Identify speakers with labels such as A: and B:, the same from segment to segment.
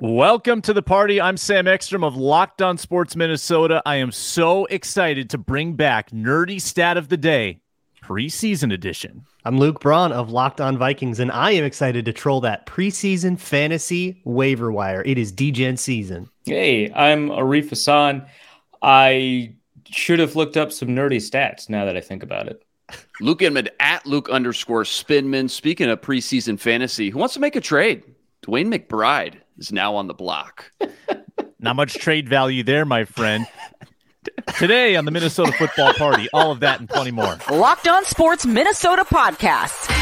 A: Welcome to the party. I'm Sam Ekstrom of Locked On Sports Minnesota. I am so excited to bring back Nerdy Stat of the Day, preseason edition.
B: I'm Luke Braun of Locked On Vikings, and I am excited to troll that preseason fantasy waiver wire. It is DGen season.
C: Hey, I'm Arif Hassan. I should have looked up some nerdy stats now that I think about it.
D: Luke Inman at Luke underscore Spinman. Speaking of preseason fantasy, who wants to make a trade? DeWayne McBride is now on the block.
A: Not much trade value there, my friend. Today on the Minnesota Football Party, all of that and plenty more.
E: Locked On Sports Minnesota podcast.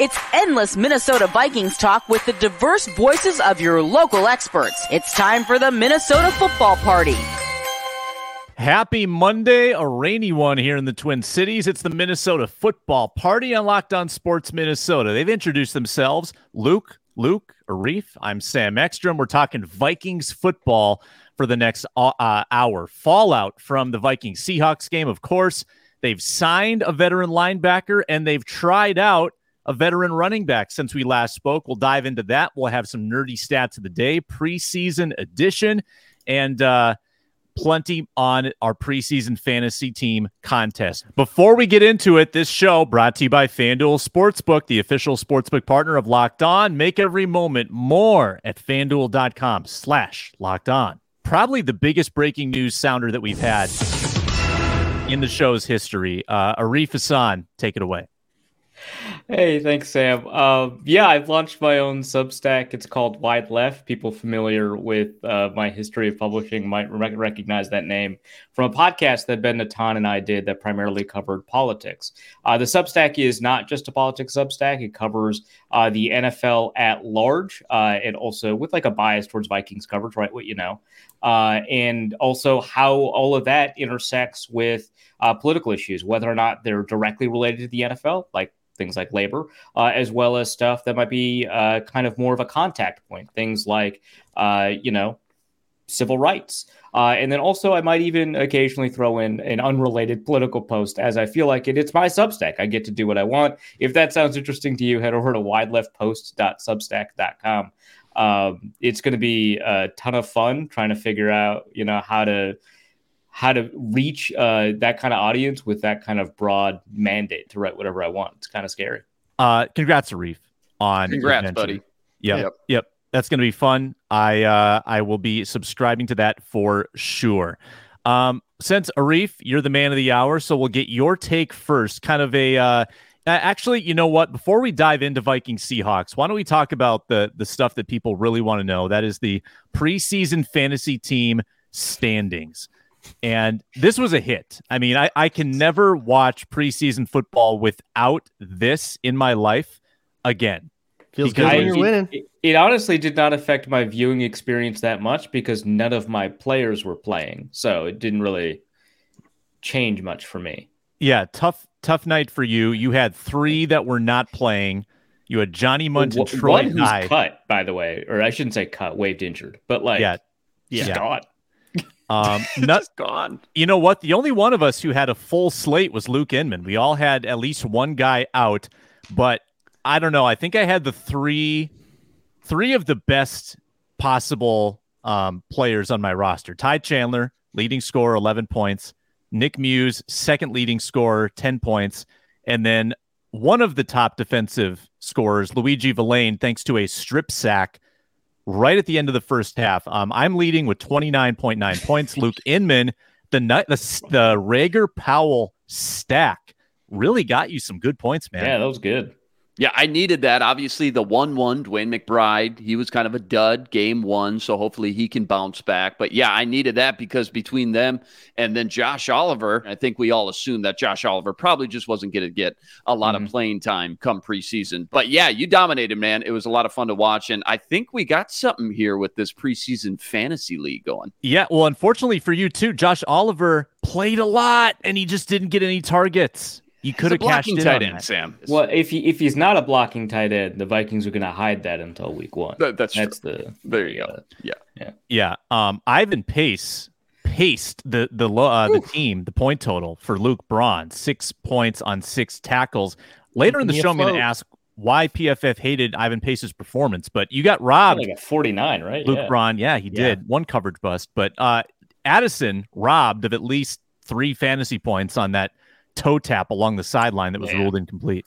E: It's endless Minnesota Vikings talk with the diverse voices of your local experts. It's time for the Minnesota Football Party.
A: Happy Monday, a rainy one here in the Twin Cities. It's the Minnesota Football Party on Locked On Sports Minnesota. They've introduced themselves. Luke, Luke, Arif. I'm Sam Ekstrom. We're talking Vikings football for the next uh, hour. Fallout from the Vikings Seahawks game, of course. They've signed a veteran linebacker and they've tried out a veteran running back since we last spoke. We'll dive into that. We'll have some nerdy stats of the day, preseason edition. And, uh, plenty on our preseason fantasy team contest. Before we get into it, this show brought to you by FanDuel Sportsbook, the official sportsbook partner of Locked On. Make every moment more at fanduel.com slash locked on. Probably the biggest breaking news sounder that we've had in the show's history. Uh, Arif Hassan, take it away.
C: Hey, thanks, Sam. Uh, yeah, I've launched my own Substack. It's called Wide Left. People familiar with uh, my history of publishing might re- recognize that name from a podcast that Ben Natan and I did that primarily covered politics. Uh, the Substack is not just a politics Substack; it covers uh, the NFL at large, uh, and also with like a bias towards Vikings coverage, right? What you know, uh, and also how all of that intersects with political issues, whether or not they're directly related to the NFL, like things like labor, uh, as well as stuff that might be uh, kind of more of a contact point, things like, uh, you know, civil rights. Uh, and then also, I might even occasionally throw in an unrelated political post as I feel like it. It's my Substack. I get to do what I want. If that sounds interesting to you, head over to wideleftpost.substack.com. Um, it's going to be a ton of fun trying to figure out, you know, how to how to reach uh, that kind of audience with that kind of broad mandate to write whatever I want. It's kind of scary.
A: Uh, congrats, Arif, on
D: congrats, buddy.
A: Yep, yep, yep. That's going to be fun. I uh, I will be subscribing to that for sure. Um, since Arif, you're the man of the hour, so we'll get your take first. Kind of a uh, actually, you know what? Before we dive into Viking Seahawks, why don't we talk about the the stuff that people really want to know? That is the preseason fantasy team standings. And this was a hit. I mean, I, I can never watch preseason football without this in my life again.
B: Feels good when you're winning.
C: It, it, honestly did not affect my viewing experience that much because none of my players were playing. So it didn't really change much for me.
A: Yeah, tough, tough night for you. You had three that were not playing. You had Johnny Mundt and Troy
C: One who's cut, by the way, or I shouldn't say cut, waived injured, but like, yeah, yeah. gone.
A: Um, not gone. You know what? The only one of us who had a full slate was Luke Inman. We all had at least one guy out, but I don't know. I think I had the three, three of the best possible um, players on my roster. Ty Chandler, leading scorer, eleven points. Nick Muse, second leading scorer, ten points, and then one of the top defensive scorers, Luiji Vilain, thanks to a strip sack right at the end of the first half. Um, I'm leading with 29.9 points. Luke Inman, the the the Reagor Powell stack really got you some good points, man.
C: Yeah, that was good.
D: Yeah, I needed that. Obviously, the 1 1, DeWayne McBride, he was kind of a dud game one. So hopefully he can bounce back. But yeah, I needed that because between them and then Josh Oliver, I think we all assumed that Josh Oliver probably just wasn't going to get a lot mm-hmm. of playing time come preseason. But yeah, you dominated, man. It was a lot of fun to watch. And I think we got something here with this preseason fantasy league going.
A: Yeah. Well, unfortunately for you, too, Josh Oliver played a lot and he just didn't get any targets. You could have cashed in
D: tight
A: end,
D: Sam.
C: Well, if he if he's not a blocking tight end, the Vikings are going to hide that until week one.
D: That, that's
C: that's
D: true.
C: the
D: there you go. Yeah,
C: yeah,
A: yeah. Um, Ivan Pace paced the the uh, the team the point total for Luke Braun six points on six tackles. Later in the show, I'm going to ask why PFF hated Ivan Pace's performance, but you got robbed.
C: Like a 49, right?
A: Luke
C: yeah.
A: Braun, yeah, he
B: Yeah.
A: did one coverage bust, but uh, Addison robbed of at least three fantasy points on that toe tap along the sideline that was
C: Yeah.
A: ruled incomplete.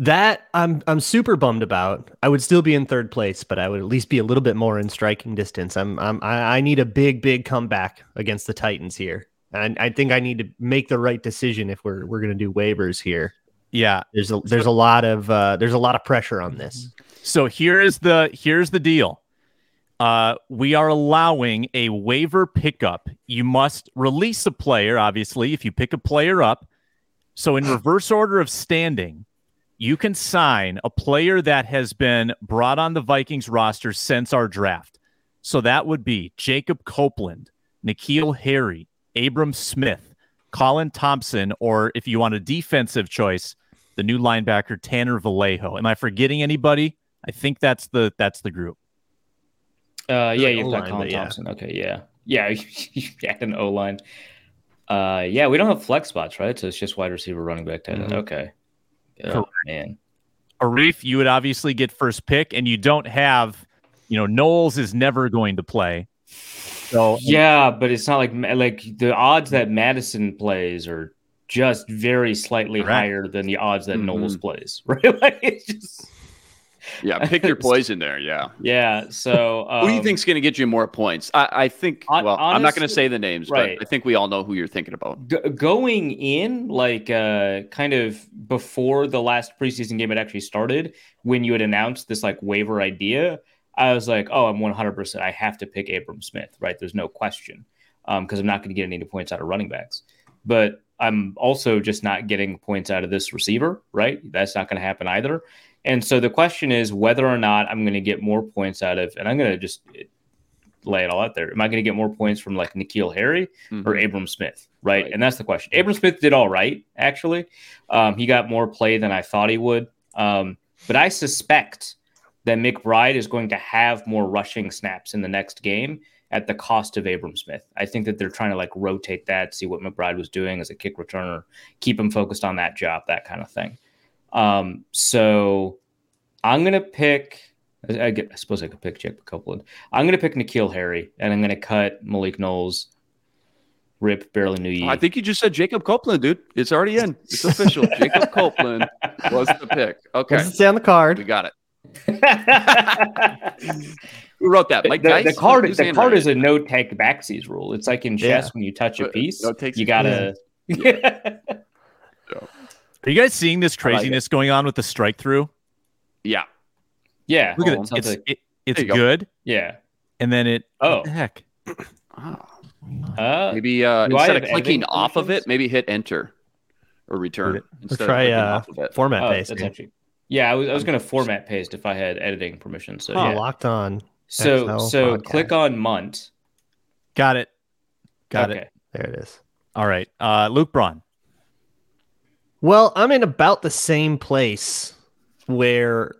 B: That I'm I'm super bummed about. I would still be in third place, but I would at least be a little bit more in striking distance. I'm, I'm I, I need a big big comeback against the Titans here, and I think I need to make the right decision if we're we're gonna do waivers here.
A: Yeah.
B: There's a there's a lot of uh, there's a lot of pressure on this.
A: So here's the here's the deal. Uh, we are allowing a waiver pickup. You must release a player, obviously, if you pick a player up. So in reverse order of standing, you can sign a player that has been brought on the Vikings roster since our draft. So that would be Jacob Copeland, N'Keal Harry, Abram Smith, Colin Thompson, or if you want a defensive choice, the new linebacker Tanner Vallejo. Am I forgetting anybody? I think that's the that's the group.
C: Uh, yeah, you've got Colin
B: yeah.
C: Thompson. Okay, yeah, yeah, you add an O line. Uh, yeah, we don't have flex spots, right? So it's just wide receiver, running back, tight end.
B: Mhm.
C: Okay. Oh,
A: Correct.
C: man.
A: Arif, you would obviously get first pick, and you don't have, you know, Knowles is never going to play. So
C: Yeah, but it's not like like the odds that Madison plays are just very slightly
A: Correct.
C: higher than the odds that
D: Mhm.
C: Knowles plays, right? Like it's just
D: Yeah, pick your poison there. Yeah.
C: yeah. So um,
D: who do you think's going to get you more points? I, I think. Well, I'm not going to say the names,
C: right.
D: but I think we all know who you're thinking about.
C: G- going in like uh kind of before the last preseason game had actually started when you had announced this like waiver idea i was like oh i'm 100% i have to pick abram smith right there's no question um because i'm not going to get any points out of running backs but i'm also just not getting points out of this receiver right that's not going to happen either and so the question is whether or not i'm going to get more points out of and i'm going to just lay it all out there am i going to get more points from like N'Keal Harry
D: Mhm.
C: or Abram Smith, right?
D: Right.
C: And that's the question. Abram Smith did all right, actually. Um, he got more play than I thought he would. Um, but I suspect that McBride is going to have more rushing snaps in the next game at the cost of Abram Smith. I think that they're trying to like rotate that, see what McBride was doing as a kick returner, keep him focused on that job, that kind of thing. Um, so I'm gonna pick. I, I get- I suppose I could pick Jacob Copeland. I'm gonna pick N'Keal Harry, and I'm gonna cut Malik Knowles. Rip barely knew you.
D: I think you just said Jacob Copeland, dude. It's already in. It's official. Jacob Copeland was the pick. Okay,
B: does it say on the card.
D: we got it. Who wrote that? Mike
C: the
D: Dice?
C: card,
D: Who's
C: the
D: handwriting
C: card is a no take backsies rule. It's like in chess
B: Yeah.
C: when you touch a
D: Uh,
C: piece,
D: no
C: you gotta.
A: are you guys seeing this
D: I like
A: craziness going on with the strike through?
D: Yeah.
C: yeah,
A: Look at it. It's
C: like-
A: it, it's
D: There you go.
A: good,
C: yeah.
A: and then it.
C: Oh.
A: what the heck.
D: Oh,
C: Uh,
D: maybe uh, instead of clicking
C: editing
D: off of it, maybe hit enter or return
A: Or
D: instead
B: try,
D: of
B: uh,
D: off of it.
B: Format
C: oh,
B: based.
C: that's actually. Yeah, I was, I was going to format paste if I had editing permission. So
B: Oh,
C: yeah.
B: locked on.
C: So
B: XL
C: so
B: podcast.
C: click on Mundt.
A: Got it. Got
C: okay.
A: it.
B: There it is.
A: All right. Uh, Luke Braun.
B: Well, I'm in about the same place where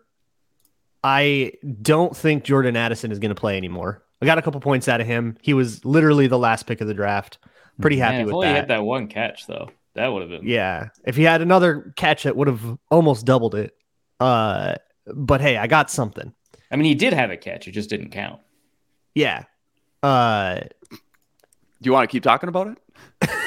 B: I don't think Jordan Addison is going to play anymore. I got a couple points out of him. He was literally the last pick of the draft. Pretty happy
C: Man, if
B: with
C: only he
B: that.
C: had that one catch though, that would have been.
B: Yeah. If he had another catch, it would have almost doubled it. Uh, but hey, I got something.
C: I mean, he did have a catch; it just didn't count.
B: Yeah. Uh,
D: Do you want to keep talking about it?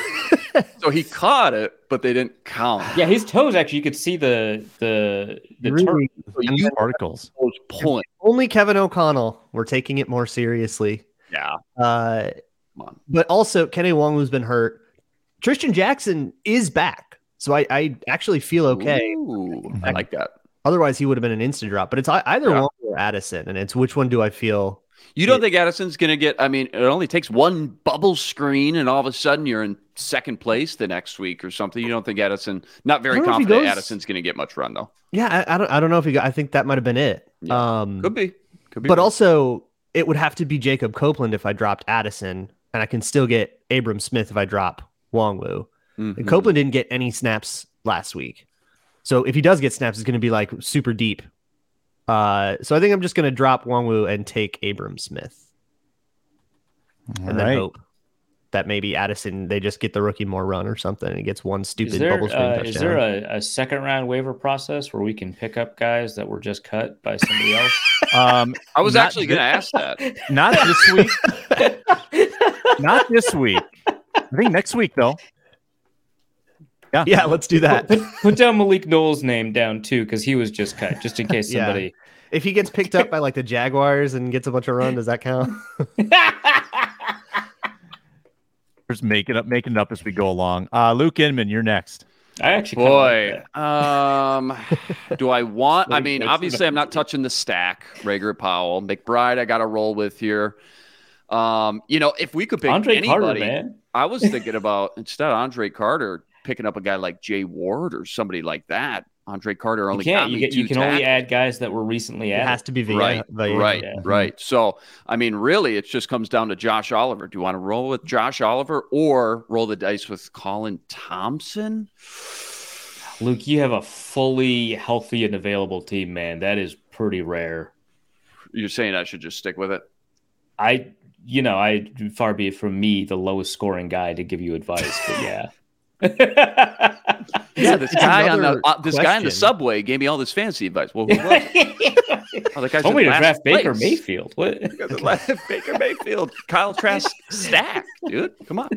D: so he caught it, but they didn't count.
C: Yeah, his toes actually. You could see the the the turf.
B: really,
D: So you
A: Particles.
D: those
B: only Kevin O'Connell. We're taking it more seriously.
D: Yeah.
B: Uh,
D: Come on.
B: but also Kene Nwangwu, who's been hurt. Trishton Jackson is back, so I, I actually feel okay.
D: Ooh, I like that.
B: Otherwise, he would have been an instant drop. But it's either
D: Yeah.
B: Wong or Addison, and it's which one do I feel?
D: You don't think Addison's going to get? I mean, it only takes one bubble screen, and all of a sudden you're in second place the next week or something. You don't think Addison? Not very
B: I don't know if he
D: confident.
B: goes-
D: Addison's going to get much run though.
B: Yeah, I, I don't I don't know if he got. I think that might have been it.
D: Yeah.
B: Um,
D: Could be. Could be.
B: but
D: right.
B: also it would have to be Jacob Copeland if I dropped Addison, and I can still get Abram Smith if I drop Nwangwu.
D: Mhm.
B: And Copeland didn't get any snaps last week. So if he does get snaps, it's going to be like super deep. Uh, so I think I'm just going to drop Nwangwu and take Abram Smith
A: All
B: and then hope. that maybe Addison they just get the rookie more run or something and gets one stupid
C: Is there,
B: bubble screen
C: uh,
B: touchdown.
C: is there a, a second round waiver process where we can pick up guys that were just cut by somebody else?
A: Um,
D: I was actually going to ask that.
A: not this week. not this week. I think next week though. Yeah.
B: yeah, let's do that.
C: put, put down Malik Knowles' name down too, because he was just cut, just in case
B: Yeah.
C: somebody.
B: If he gets picked up by like the Jaguars and gets a bunch of run, does that count?
A: Just making up, making it up as we go along. Uh, Luke Inman, you're next.
C: I actually kinda like
D: Boy, um, do I want? I mean, obviously, I'm not touching the stack. Reagor Powell, McBride, I got to roll with here. Um, you know, if we could pick
C: Andre
D: anybody,
C: Carter, man.
D: I was thinking about instead of Andre Carter, picking up a guy like Jay Ward or somebody like that. Andre Carter
C: You
D: only
C: can't.
D: got
C: You
D: me
C: get. You
D: two
C: can only add guys that were recently
B: It
C: added.
B: has to be via,
D: right,
B: via
D: right,
C: yeah.
D: right. So, I mean, really, it just comes down to Josh Oliver. Do you want to roll with Josh Oliver or roll the dice with Colin Thompson?
C: Luke, you have a fully healthy and available team, man. That is pretty rare.
D: You're saying I should just stick with it?
C: I, you know, I far be it from me, the lowest scoring guy, to give you advice, but yeah.
D: Yeah, this
B: It's
D: guy on the uh, this guy in the subway gave me all this fancy advice. Well, who was it? Oh, the guy's
C: Told me to
D: last
C: draft Baker. Mayfield. What?
D: Because of last- Baker Mayfield, Kyle Trask stack, dude. Come on.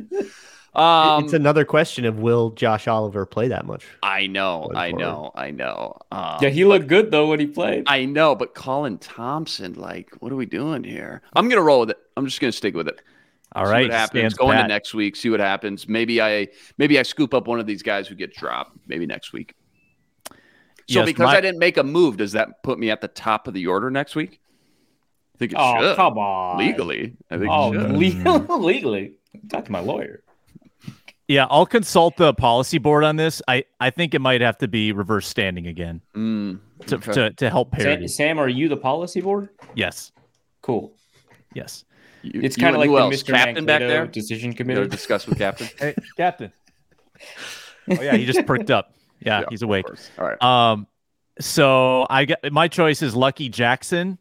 D: Um,
B: it's another question of will Josh Oliver play that much?
D: I know, I know, I know. Um,
C: Yeah, he looked good though when he played.
D: I know, but Colin Thompson, like, what are we doing here? I'm gonna roll with it. I'm just gonna stick with it.
A: All
D: see
A: right,
D: what happens.
A: stands
D: Go into next week. See what happens. Maybe I maybe I scoop up one of these guys who get dropped. Maybe next week. So
A: Yes,
D: because
A: my-
D: I didn't make a move, does that put me at the top of the order next week? I think it
C: oh,
D: should.
C: come on.
D: Legally, I think
C: Oh,
D: it should.
C: le- legally. Talk to my lawyer.
A: Yeah, I'll consult the policy board on this. I, I think it might have to be reverse standing again
D: Mm,
A: to,
D: okay.
A: to, to help
C: Sam. Sam, are you the policy board?
A: Yes,
C: Cool.
A: yes.
D: You-
C: It's kind of like
D: who
C: the
D: else?
C: Mr.
D: Captain back there.
C: decision committee.
D: discuss with Captain.
A: Hey, Captain. Oh yeah, he just perked up. Yeah,
D: Yeah,
A: he's awake.
D: All right.
A: Um, so I got my choice is Lucky Jackson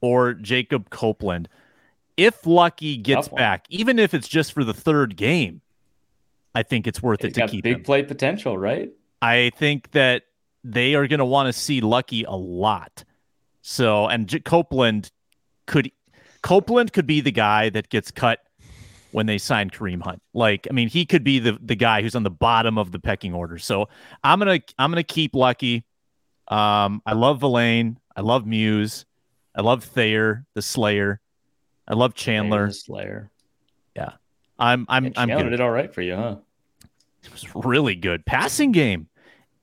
A: or Jacob Copeland. If Lucky gets
C: Tough one.
A: back, even if it's just for the third game, I think it's worth
C: He's
A: it to
C: got
A: keep
C: big
A: him.
C: play potential, right?
A: I think that they are going to want to see Lucky a lot. So, and J- Copeland could Copeland could be the guy that gets cut when they sign Kareem Hunt. Like, I mean, he could be the the guy who's on the bottom of the pecking order. So, I'm gonna I'm gonna keep Lucky. Um, I love Vilain. I love Muse. I love Thayer, the Slayer. I love Chandler.
C: Slayer.
A: I'm I'm
C: Yeah,
A: I'm
C: Chandler
A: good.
C: did all right for you, huh?
A: It was really good passing game.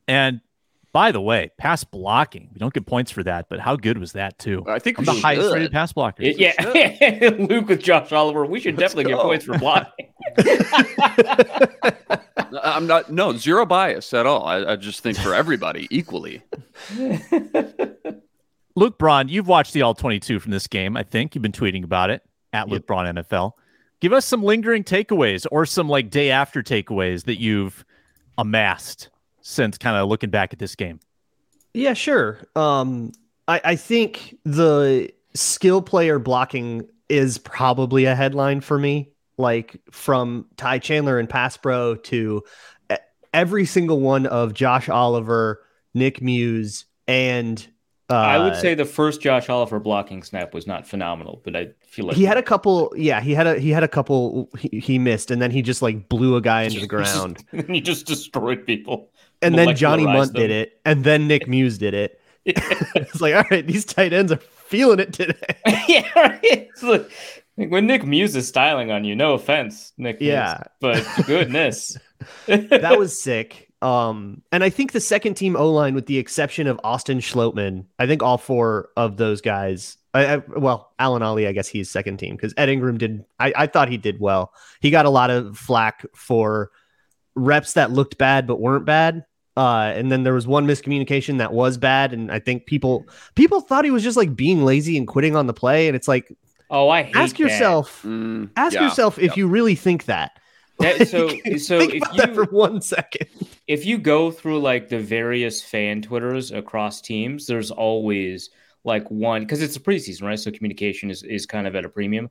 A: And by the way, pass blocking. We don't get points for that, but how good was that too?
D: I think
A: I'm
D: we
A: the highest rated pass blocker.
C: Yeah, Luke with Josh Oliver. We should
D: Let's
C: definitely get points for blocking.
D: I'm not no zero bias at all. I, I just think for everybody equally.
A: Luke Braun, you've watched the all 22 from this game. I think you've been tweeting about it at Luke Braun NFL. Give us some lingering takeaways or some like day after takeaways that you've amassed since kind of looking back at this game.
B: Yeah, sure. Um, I, I think the skill player blocking is probably a headline for me. Like from Ty Chandler and Pass Pro to e- every single one of Josh Oliver, Nick Muse, and uh,
C: I would say the first Josh Oliver blocking snap was not phenomenal, but I feel like
B: he had a couple. Yeah, he had a he had a couple he, he missed, and then he just like blew a guy into the ground.
C: and he just destroyed people.
B: And then Johnny Mundt
C: them.
B: did it, and then Nick Muse did it. it's like, all right, these tight ends are feeling it today.
C: yeah, right. It's like, like when Nick Muse is styling on you, no offense, Nick. Muse,
B: Yeah.
C: but goodness,
B: that was sick. Um, and I think the second team O line, with the exception of Austin Schlottmann, I think all four of those guys. I, I, well, Alan Ali, I guess he's second team because Ed Ingram did. I, I thought he did well. He got a lot of flack for reps that looked bad but weren't bad. Uh, and then there was one miscommunication that was bad, and I think people people thought he was just like being lazy and quitting on the play. And it's like,
C: oh, I hate
B: ask
C: that.
B: yourself,
D: Mm,
B: ask
D: yeah,
B: yourself if
D: yeah.
B: you really think that.
C: That- so, so
B: think
C: if
B: about that for one second.
C: if you go through like the various fan twitters across teams, there's always like one because it's a preseason, right? So communication is is kind of at a premium.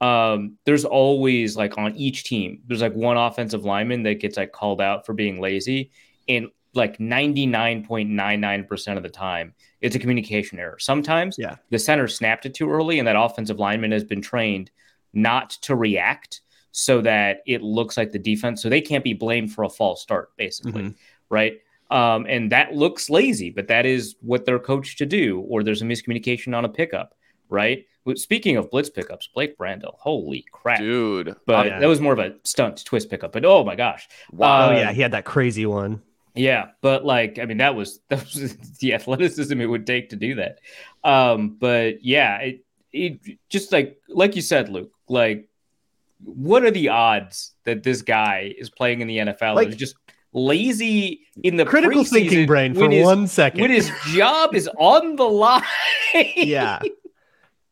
C: um, there's always like on each team, there's like one offensive lineman that gets like called out for being lazy, and like 99.99% of the time, it's a communication error. Sometimes
B: Yeah.
C: the center snapped it too early, and that offensive lineman has been trained not to react so that it looks like the defense, so they can't be blamed for a false start, basically,
B: Mhm.
C: right? Um, and that looks lazy, but that is what they're coached to do, or there's a miscommunication on a pickup, right? Speaking of blitz pickups, Blake Brandel, holy crap.
D: Dude.
C: But
B: Yeah.
C: that was more of a stunt twist pickup. But oh my gosh.
D: Wow.
B: Oh
C: Uh,
B: yeah, he had that crazy one.
C: Yeah, but like, I mean, that was that was the athleticism it would take to do that. Um, but yeah, it it just like like you said, Luke, like what are the odds that this guy is playing in the NFL
B: Like-
C: and is just lazy in the
B: Critical thinking brain for
C: his-
B: one second.
C: when his job is on the line?
B: yeah.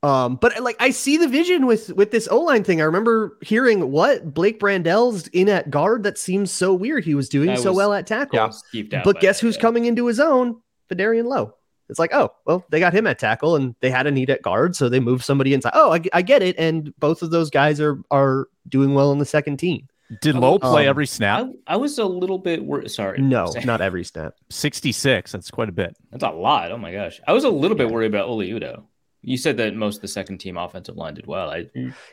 B: Um, but like I see the vision with with this O line thing. I remember hearing what Blake Brandel's in at guard. That seems so weird. He was doing
C: I
B: so
C: was-
B: well at tackle.
C: I was skeeved out
B: but
C: by
B: guess
C: that,
B: who's
C: yeah.
B: coming into his own? Vederian Lowe. It's like, oh, well, they got him at tackle and they had a need at guard, so they moved somebody inside. Oh, I, I get it. And both of those guys are are doing well on the second team.
A: Did Lowe play
B: Um,
A: every snap?
C: I, I was a little bit worried. Sorry,
B: No, not every snap.
A: 66. That's quite a bit.
C: That's a lot. Oh my gosh. I was a little bit worried about Oli Udoh. You said that most of the second team offensive line did well. I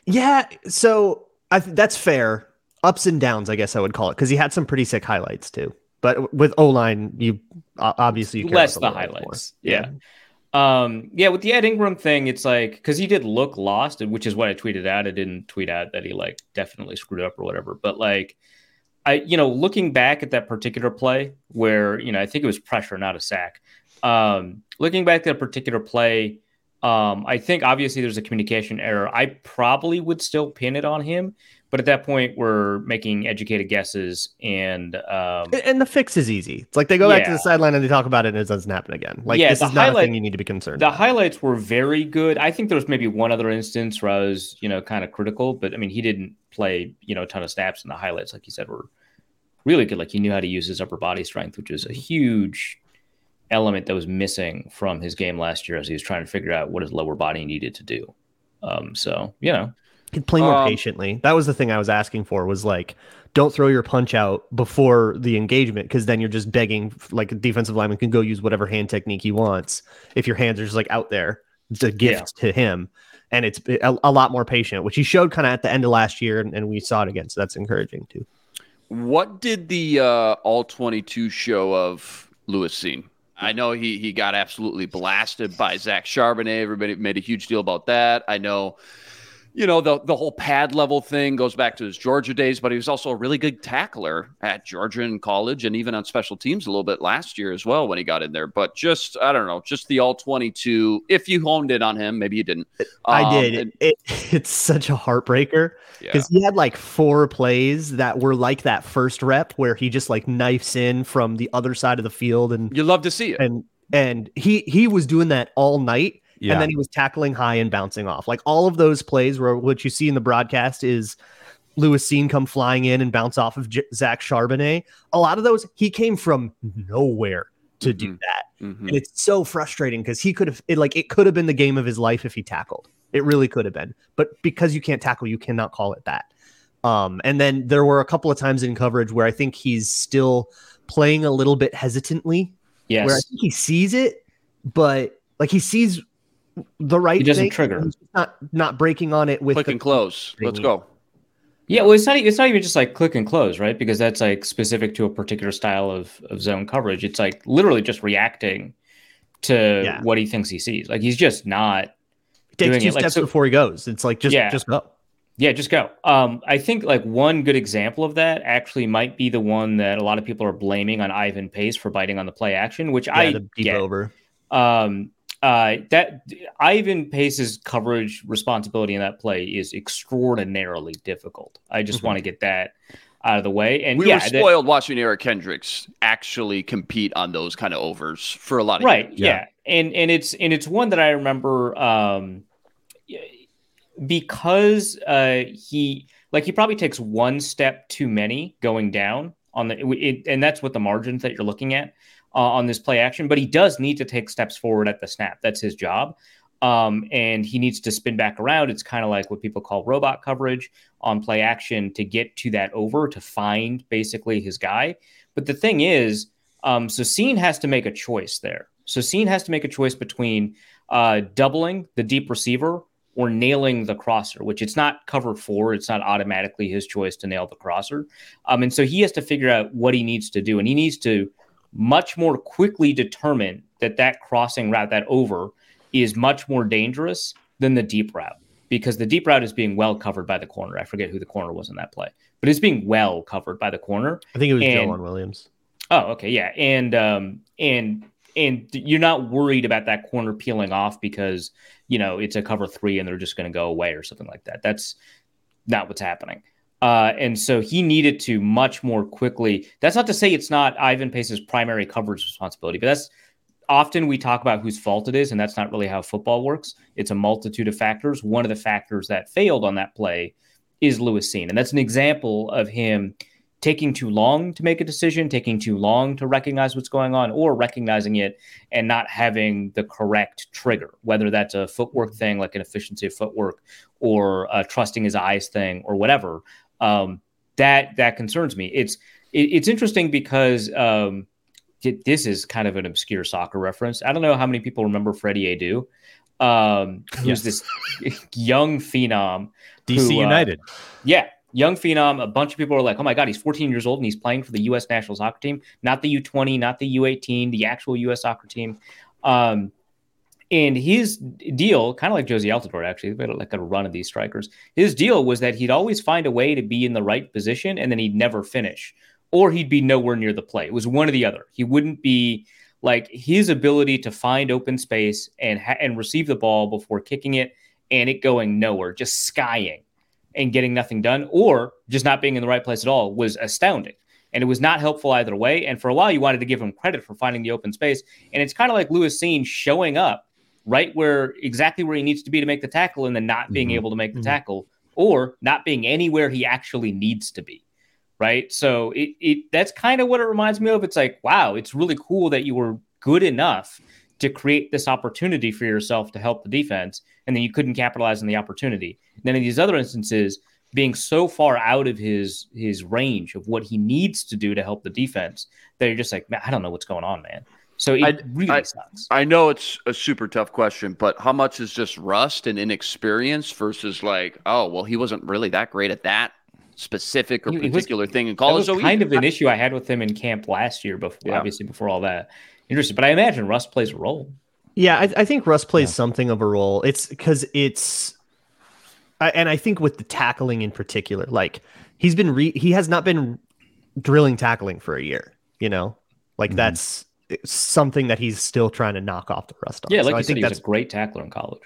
B: Yeah, so I th- that's fair. Ups and downs, I guess I would call it, because he had some pretty sick highlights too. But with O line, you obviously you
C: less the highlights. Yeah. Um, yeah, with the Ed Ingram thing, it's like because he did look lost, which is what I tweeted out. I didn't tweet out that he like definitely screwed up or whatever. But like I, you know, looking back at that particular play where, you know, I think it was pressure, not a sack. Um, looking back at that particular play, um, I think obviously there's a communication error. I probably would still pin it on him, but at that point we're making educated guesses and um
B: And the fix is easy. It's like they go back to the sideline and they talk about it and it doesn't happen again. Like
C: Yeah,
B: this is not a thing you need to be concerned
C: the
B: about.
C: highlights were very good. I think there was maybe one other instance where I was, you know, kind of critical, but I mean, he didn't play, you know, a ton of snaps, and the highlights, like you said, were really good. Like he knew how to use his upper body strength, which is a huge element that was missing from his game last year as he was trying to figure out what his lower body needed to do. Um, so you know,
B: He'd play more
D: Um,
B: patiently. That was the thing I was asking for was like, don't throw your punch out before the engagement because then you're just begging like a defensive lineman can go use whatever hand technique he wants. If your hands are just like out there, it's a gift to him. And it's a, a lot more patient, which he showed kind of at the end of last year, and, and we saw it again. So that's encouraging too.
D: What did the uh, All 22 show of Lewis Cine? I know he he got absolutely blasted by Zach Charbonnet. Everybody made a huge deal about that. I know, you know, the the whole pad level thing goes back to his Georgia days, but he was also a really good tackler at Georgia in college and even on special teams a little bit last year as well when he got in there. But just I don't know, just the All 22. If you honed in on him, maybe you didn't.
B: I
D: Um,
B: did.
D: and-
B: it, it's such a heartbreaker
D: yeah.
B: because he had like four plays that were like that first rep where he just like knifes in from the other side of the field and
D: You love to see it.
B: and and he he was doing that all night
A: Yeah.
B: and then he was tackling high and bouncing off like all of those plays where what you see in the broadcast is Lewis Cine come flying in and bounce off of J- Zach Charbonnet. A lot of those he came from nowhere to do
D: Mhm.
B: that,
D: Mhm.
B: and it's so frustrating because he could have it like it could have been the game of his life if he tackled. It really could have been, but because you can't tackle, you cannot call it that. Um, and then there were a couple of times in coverage where I think he's still playing a little bit hesitantly
C: yes,
B: where I think he sees it, but like he sees the right.
C: He doesn't
B: thing,
C: trigger.
B: not not breaking on it with
D: Click
B: the,
D: and close. Let's go.
C: Yeah, well, it's not. It's not even just like click and close, right? Because that's like specific to a particular style of of zone coverage. It's like literally just reacting to
B: Yeah.
C: what he thinks he sees. Like he's just not.
B: He takes
C: doing
B: two
C: it, like,
B: steps
C: so-
B: before he goes. It's like just
C: Yeah.
B: just go.
C: Yeah, just go. Um, I think like one good example of that actually might be the one that a lot of people are blaming on Ivan Pace for biting on the play action, which
B: Yeah,
C: I
B: the deep
C: get.
B: over.
C: Um, uh, that Ivan Pace's coverage responsibility in that play is extraordinarily difficult. I just
B: Mhm.
C: want to get that out of the way. And
D: We
C: yeah,
D: were
C: that-
D: spoiled watching Eric Kendricks actually compete on those kind of overs for a lot of
C: right
D: years.
C: yeah. and and it's and it's one that i remember um because uh he like he probably takes one step too many going down on the it, and that's what the margins that you're looking at uh, on this play action but he does need to take steps forward at the snap that's his job Um, and he needs to spin back around. It's kind of like what people call robot coverage on play action to get to that over to find basically his guy. But the thing is, um, so Cine has to make a choice there. So Cine has to make a choice between uh, doubling the deep receiver or nailing the crosser, which it's not cover four. It's not automatically his choice to nail the crosser. Um, and so he has to figure out what he needs to do. And he needs to much more quickly determine that that crossing route, that over, is much more dangerous than the deep route because the deep route is being well covered by the corner. I forget who the corner was in that play, but it's being well covered by the corner.
B: I think it was
C: And-
B: Williams.
C: Oh, okay, yeah, and um, and and you're not worried about that corner peeling off because you know it's a cover three and they're just going to go away or something like that. That's not what's happening. Uh, and so he needed to much more quickly. That's not to say it's not Ivan Pace's primary coverage responsibility, but that's often we talk about whose fault it is, and that's not really how football works. It's a multitude of factors. One of the factors that failed on that play is Lewis Cine, and that's an example of him taking too long to make a decision, taking too long to recognize what's going on, or recognizing it and not having the correct trigger, whether that's a footwork thing, like an efficiency of footwork, or a trusting his eyes thing, or whatever. Um, that that concerns me. It's it, it's interesting because um, it- this is kind of an obscure soccer reference. I don't know how many people remember Freddy Adu. Um, who's this young phenom
A: DC
C: who, uh,
A: United.
C: yeah, young phenom. A bunch of people are like, "Oh my god, he's 14 years old and he's playing for the U.S. national soccer team, not the U20, not the U18, the actual U.S. soccer team." Um, and his deal, kind of like Jozy Altidore, actually, like a run of these strikers. His deal was that he'd always find a way to be in the right position, and then he'd never finish, or he'd be nowhere near the play. It was one or the other. He wouldn't be like his ability to find open space and ha- and receive the ball before kicking it and it going nowhere, just skying and getting nothing done, or just not being in the right place at all was astounding. And it was not helpful either way. And for a while, you wanted to give him credit for finding the open space. And it's kind of like Lewis Cine showing up right where exactly where he needs to be to make the tackle and then not being
A: Mhm.
C: able to make the
B: Mhm.
C: tackle or not being anywhere he actually needs to be. Right. So it, it that's kind of what it reminds me of. It's like, wow, it's really cool that you were good enough to create this opportunity for yourself to help the defense, and then you couldn't capitalize on the opportunity. And then in these other instances, being so far out of his his range of what he needs to do to help the defense that you're just like, man, I don't know what's going on, man. So it
D: I-
C: really
D: I-
C: sucks.
D: I know it's a super tough question, but how much is just rust and inexperience versus like, oh, well, he wasn't really that great at that specific or
C: He- he was-
D: particular thing in
C: That
D: college.
C: was
D: So he-
C: kind of an issue I had with him in camp last year, before
D: Yeah.
C: obviously before all that. Interesting, but I imagine Russ plays a role.
B: Yeah, I, I think Russ plays
A: Yeah.
B: something of a role. It's because it's, I, and I think with the tackling in particular, like he's been re, he has not been drilling tackling for a year. You know, like
A: Mhm.
B: that's something that he's still trying to knock off the rust on.
C: Yeah,
B: So
C: like
B: I
C: said,
B: think
C: he
B: that's
C: a great tackler in college.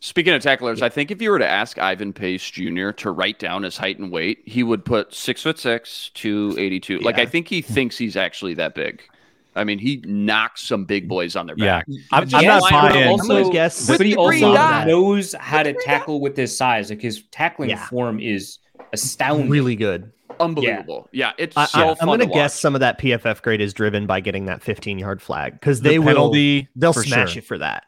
D: Speaking of tacklers, I think if you were to ask Ivan Pace Jr. to write down his height and weight, he would put six foot six, two eighty two. Like I think he thinks he's actually that big. I mean, he knocks some big boys on their
A: Yeah.
D: back.
A: I'm,
C: Yes,
A: I'm not buying.
C: also-
B: I'm gonna guess
C: but he also
D: green
C: knows how to tackle with his size. Like his tackling
B: Yeah.
C: form is astounding.
B: really good.
D: Unbelievable. Yeah, it's
B: I,
D: so
B: I,
D: fun
B: I'm gonna
D: to
B: guess some of that PFF grade is driven by getting that 15 yard flag because
A: the
B: they will
A: penalty,
B: they'll
A: for
B: smash
A: sure.
B: you for that.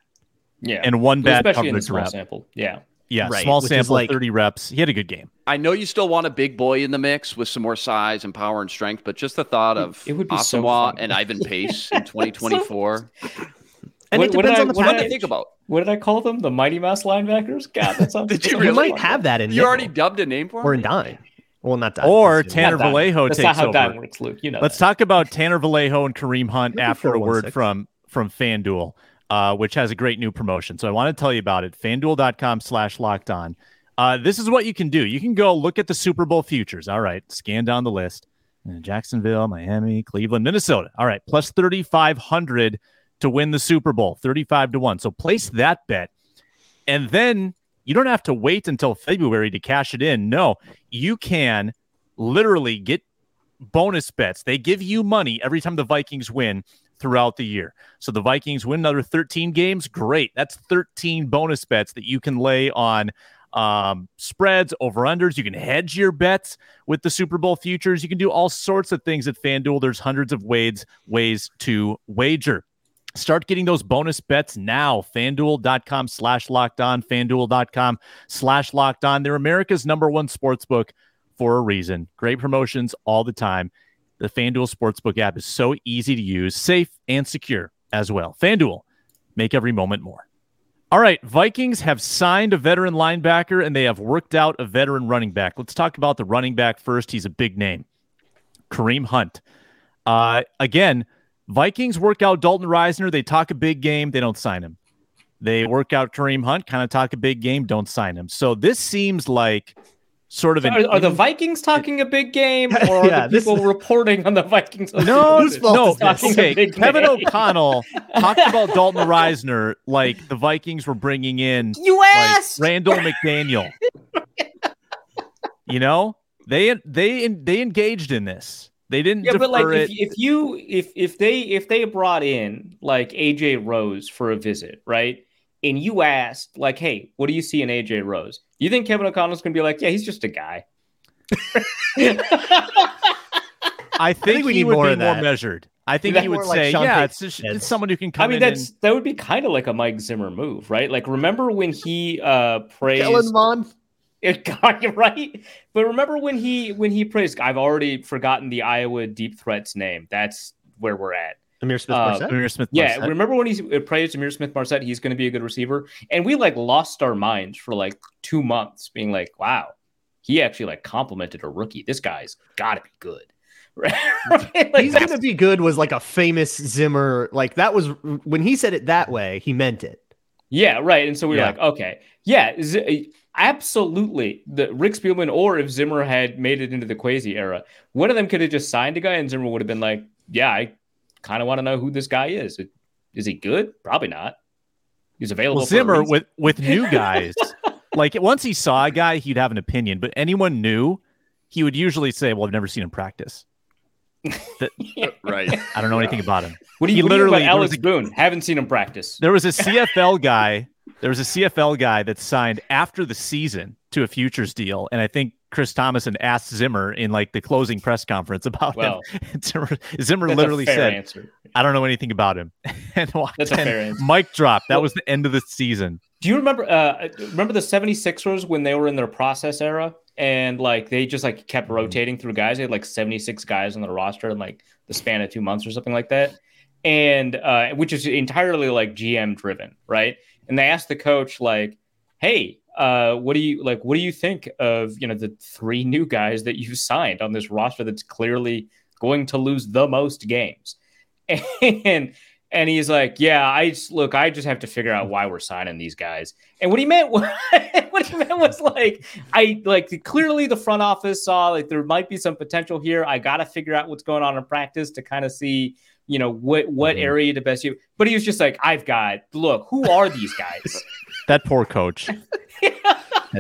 C: yeah,
A: and one bad
C: especially in the small
A: rep.
C: sample. Yeah,
A: Yeah,
B: Right,
A: small
B: which
A: sample,
B: like-
A: 30 reps. He had a good game.
D: I know you still want a big boy in the mix with some more size and power and strength, but just the thought of
C: It would be so
D: and Ivan Pace in 2024,
B: And
C: What-
B: it
C: what did
B: depends
C: I-
B: on the
C: what did I-
B: package.
D: think about.
C: what did I call them? The Mighty Mouse linebackers. God, that sounds.
D: Did you
B: You
D: really?
B: might have that in
D: You already dubbed a name for him?
B: or in dime. Well, not dime.
A: Or
B: because, you know,
A: Tanner
C: Not dime.
A: Vallejo
C: That's
A: takes
C: not how
A: over.
C: dime works, Luke. You know.
A: Let's
C: that.
A: talk about Tanner Vallejo and Kareem Hunt
B: Maybe
A: after a word from from FanDuel, uh, which has a great new promotion. So I want to tell you about it. FanDuel.com slash locked on. Uh, this is what you can do. You can go look at the Super Bowl futures. All right, scan down the list. Uh, Jacksonville, Miami, Cleveland, Minnesota. All right, plus 3,500 to win the Super Bowl, 35 to 1. So place that bet. And then you don't have to wait until February to cash it in. No, you can literally get bonus bets. They give you money every time the Vikings win throughout the year. So the Vikings win another 13 games. Great. That's 13 bonus bets that you can lay on um, spreads, over unders. You can hedge your bets with the Super Bowl futures. You can do all sorts of things at FanDuel. There's hundreds of ways ways to wager. Start getting those bonus bets now. FanDuel.com slash locked on. FanDuel.com slash locked on. They're America's number one sports book for a reason. Great promotions all the time. The FanDuel Sportsbook app is so easy to use, safe, and secure as well. FanDuel, make every moment more. All right, Vikings have signed a veteran linebacker and they have worked out a veteran running back. Let's talk about the running back first. He's a big name, Kareem Hunt. Uh, again, Vikings work out Dalton Risner. They talk a big game. They don't sign him. They work out Kareem Hunt, kind of talk a big game, don't sign him. So this seems like sort of
C: so
A: an
C: are, are, the Vikings talking a big game, or
B: yeah,
C: the people
B: this...
C: reporting on the Vikings?
A: No, no. Okay, Kevin O'Connell talked about Dalton Risner like the Vikings were bringing in
C: you asked
A: like Randall McDaniel. you know, they they they engaged in this. They didn't.
C: Yeah, but like
A: it.
C: if, if you if if they if they brought in like AJ Rose for a visit, right? And you asked like, "Hey, what do you see in AJ Rose?" You think Kevin O'Connell's going to be like, "Yeah, he's just a guy."
A: I think, I think we need more be more measured. I think he would say, like "Yeah, it's, just, it's, someone who can come."
C: I mean, that's
A: and...
C: that would be kind of like a Mike Zimmer move, right? Like, remember when he uh praised
B: Kellen Mond?
C: It got you right, but remember when he when he praised? I've already forgotten the Iowa deep threat's name. That's where we're at.
B: Ihmir Smith uh,
A: Ihmir Smith
C: Yeah, remember when he praised Ihmir Smith Marsette? He's going to be a good receiver, and we like lost our minds for like two months, being like, "Wow, he actually like complimented a rookie. This guy's got to be good."
B: Right? like, He's going to be good was like a famous Zimmer. Like that was when he said it that way, he meant it.
C: Yeah, right. And so we are yeah. like, okay, yeah, Z- absolutely. The Rick Spielman, or if Zimmer had made it into the Kwesi era, one of them could have just signed a guy, and Zimmer would have been like, yeah, I kind of want to know who this guy is. Is he good? Probably not. He's available.
A: Well, Zimmer with with new guys, like once he saw a guy, he'd have an opinion. But anyone new, he would usually say, "Well, I've never seen him practice."
D: That, right.
A: I don't know anything about him.
C: What do you, he literally about Alex a, Boone? Haven't seen him practice.
A: There was a CFL guy. There was a CFL guy that signed after the season to a futures deal, and I think Chris Tomasson asked Zimmer in like the closing press conference about well, him. Zimmer, Zimmer literally said, answer. "I don't know anything about him." and
C: that's a fair answer.
A: Mic drop. That well, was the end of the season.
C: Do you remember? Uh, remember the 76ers when they were in their process era? and like they just like kept mm-hmm. rotating through guys. They had like 76 guys on the roster in like the span of two months or something like that. And uh, which is entirely like GM driven, right? And they asked the coach, like, hey, uh, what do you like? What do you think of you know the three new guys that you signed on this roster that's clearly going to lose the most games? And and he's like, "Yeah, I just, look. I just have to figure out why we're signing these guys." And what he meant, was, what he meant was like, I like clearly the front office saw like there might be some potential here. I got to figure out what's going on in practice to kind of see, you know, what what mm-hmm. area to best you. But he was just like, "I've got look. Who are these guys?"
A: that poor coach.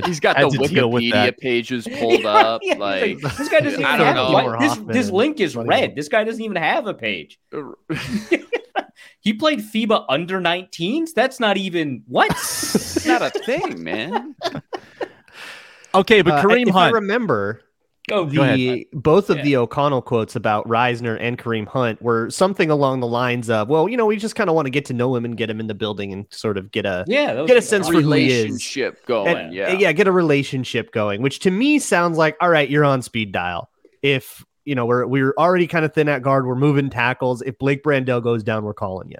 D: He's got the Wikipedia pages pulled yeah, up. Yeah, like,
C: like, this guy doesn't even have this, this link is red. This guy doesn't even have a page. He played FIBA under 19s. That's not even what?
D: it's not a thing, man.
A: Okay, but uh, Kareem
B: if
A: Hunt.
B: I remember, oh, the both of yeah. the O'Connell quotes about Risner and Kareem Hunt were something along the lines of, "Well, you know, we just kind of want to get to know him and get him in the building and sort of get a
C: yeah,
B: get a sense for who he is,
D: relationship going,
B: and,
D: yeah,
B: yeah, get a relationship going." Which to me sounds like, all right, you're on speed dial. If you know, we're we're already kind of thin at guard. We're moving tackles. If Blake Brandel goes down, we're calling you.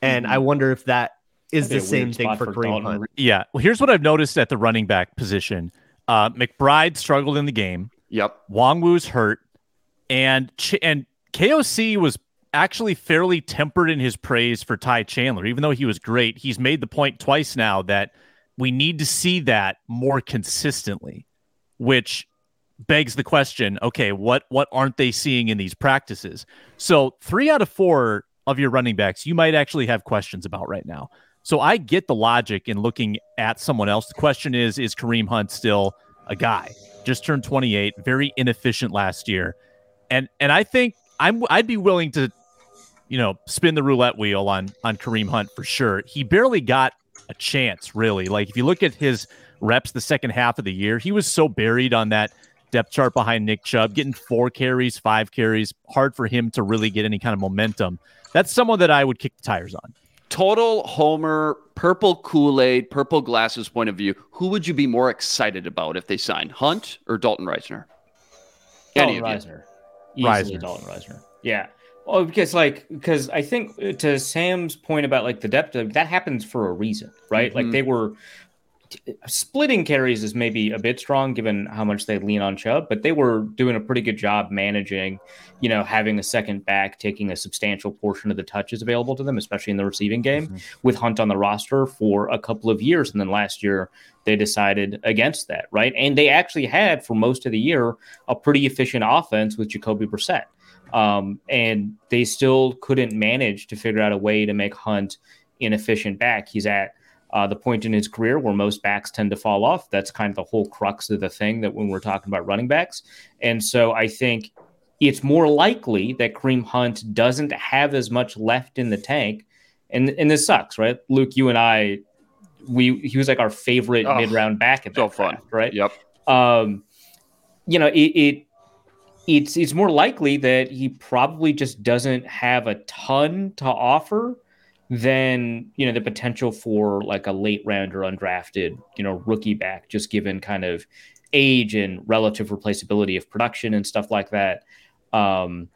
B: And mm-hmm. I wonder if that is the same thing for, for Kareem Hunt.
A: Yeah. Well, here's what I've noticed at the running back position. Uh, McBride struggled in the game.
D: Yep.
A: Nwangwu's hurt, and Ch- and KOC was actually fairly tempered in his praise for Ty Chandler, even though he was great. He's made the point twice now that we need to see that more consistently, which begs the question okay what what aren't they seeing in these practices so three out of four of your running backs you might actually have questions about right now so i get the logic in looking at someone else the question is is kareem hunt still a guy just turned 28 very inefficient last year and and i think i'm i'd be willing to you know spin the roulette wheel on on kareem hunt for sure he barely got a chance really like if you look at his reps the second half of the year he was so buried on that depth chart behind Nick Chubb, getting four carries, five carries, hard for him to really get any kind of momentum. That's someone that I would kick the tires on.
D: Total Homer, purple Kool Aid, purple glasses point of view. Who would you be more excited about if they signed Hunt or Dalton Risner?
C: Any Dalton Risner. Easily Risner. Dalton Risner. Yeah. Oh, because like because I think uh, to Sam's point about like the depth of that happens for a reason, right? Mm-hmm. Like they were splitting carries is maybe a bit strong given how much they lean on Chubb, but they were doing a pretty good job managing, you know, having a second back taking a substantial portion of the touches available to them, especially in the receiving game, mm-hmm. with Hunt on the roster for a couple of years. And then last year they decided against that, right? And they actually had for most of the year a pretty efficient offense with Jacoby Brissett. Um, and they still couldn't manage to figure out a way to make Hunt inefficient back. He's at uh, the point in his career where most backs tend to fall off. That's kind of the whole crux of the thing that when we're talking about running backs. And so I think it's more likely that Kareem Hunt doesn't have as much left in the tank. And, and this sucks, right? Luke, you and I, we he was like our favorite oh, mid round back at
D: so fun,
C: draft, right?
D: Yep.
C: Um, you know, it, it it's it's more likely that he probably just doesn't have a ton to offer than you know the potential for like a late round or undrafted you know rookie back just given kind of age and relative replaceability of production and stuff like that um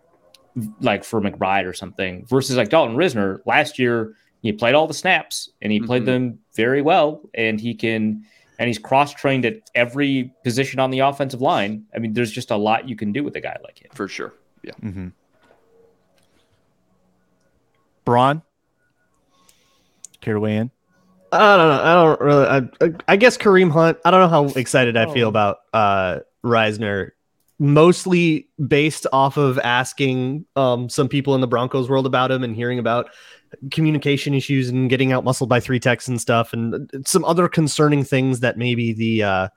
C: like for McBride or something versus like Dalton Risner last year he played all the snaps and he mm-hmm. played them very well and he can and he's cross trained at every position on the offensive line. I mean, there's just a lot you can do with a guy like him.
D: For sure. Yeah.
A: Mm-hmm. Braun, Care to weigh in?
B: I don't know. I don't really. I, I guess Kareem Hunt. I don't know how excited I feel oh. about uh Risner. Mostly based off of asking um, some people in the Broncos world about him and hearing about communication issues and getting out muscled by three techs and stuff, and some other concerning things that maybe the uh,